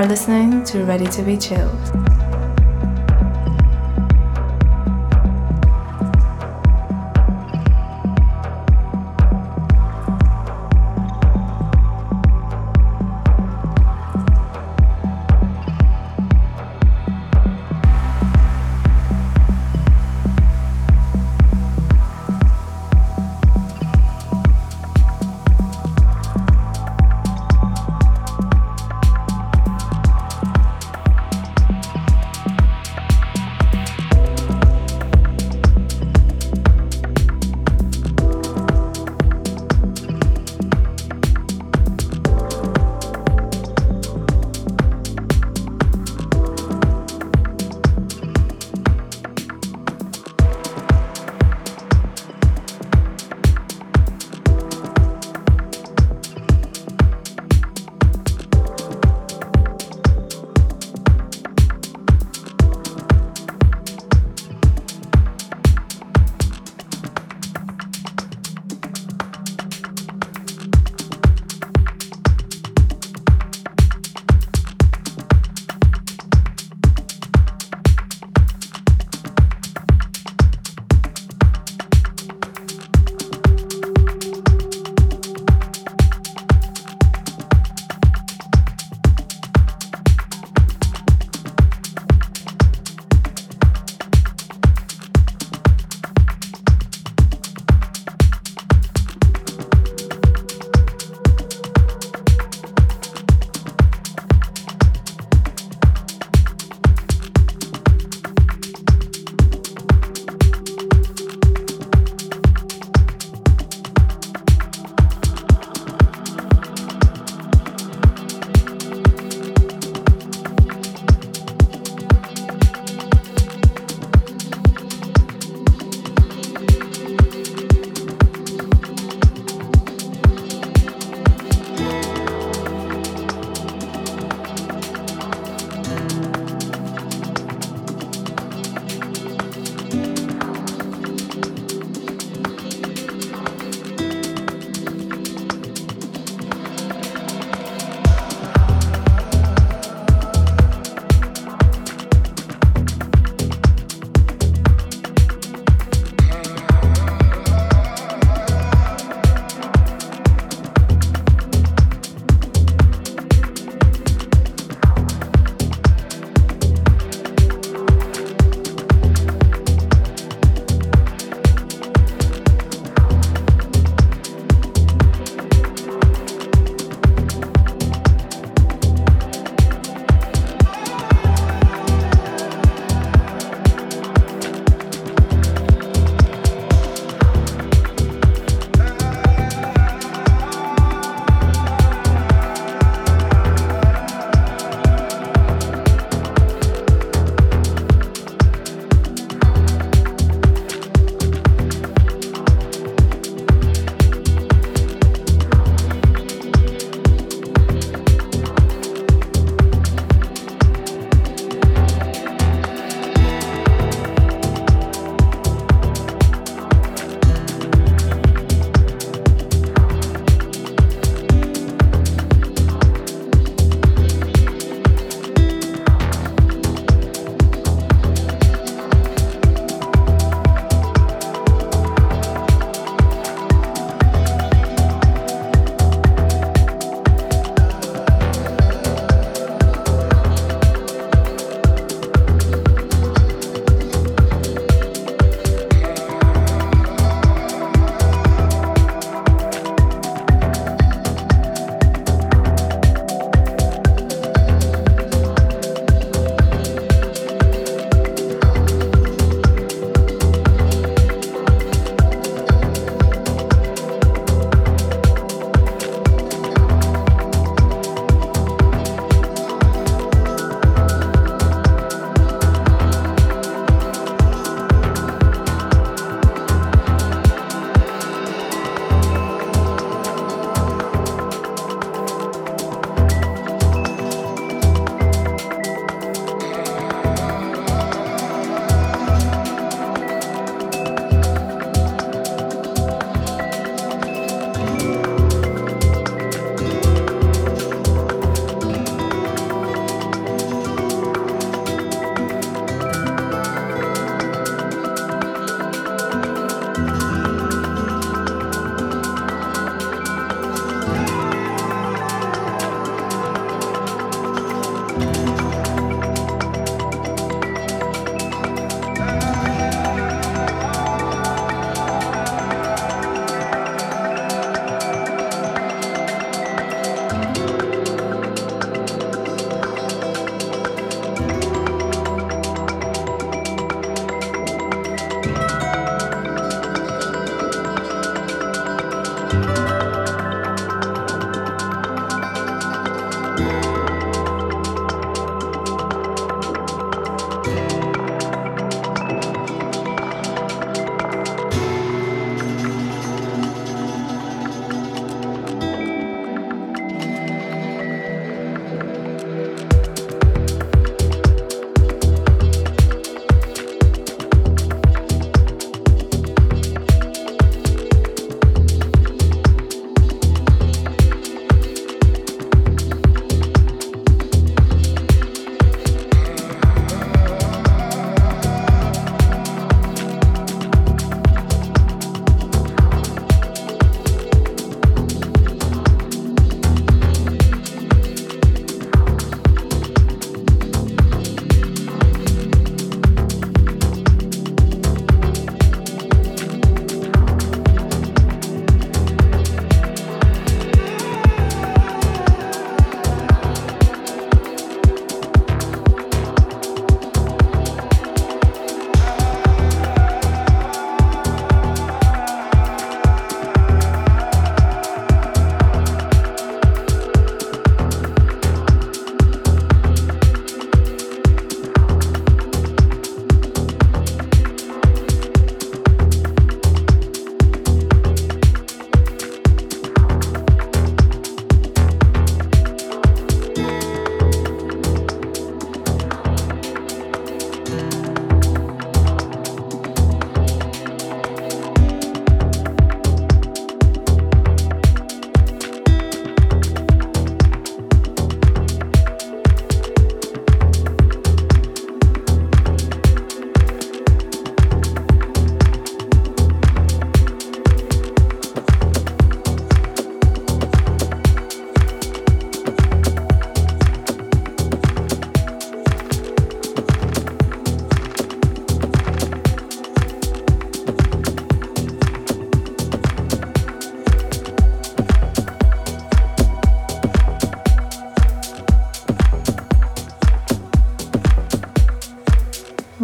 Are listening to Ready to Be Chilled.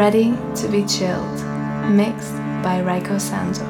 Ready to be chilled, mixed by Rayco Santos.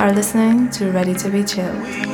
Are listening to Ready to Be Chill.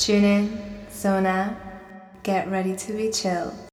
Tune in, zone out, get ready to be chill.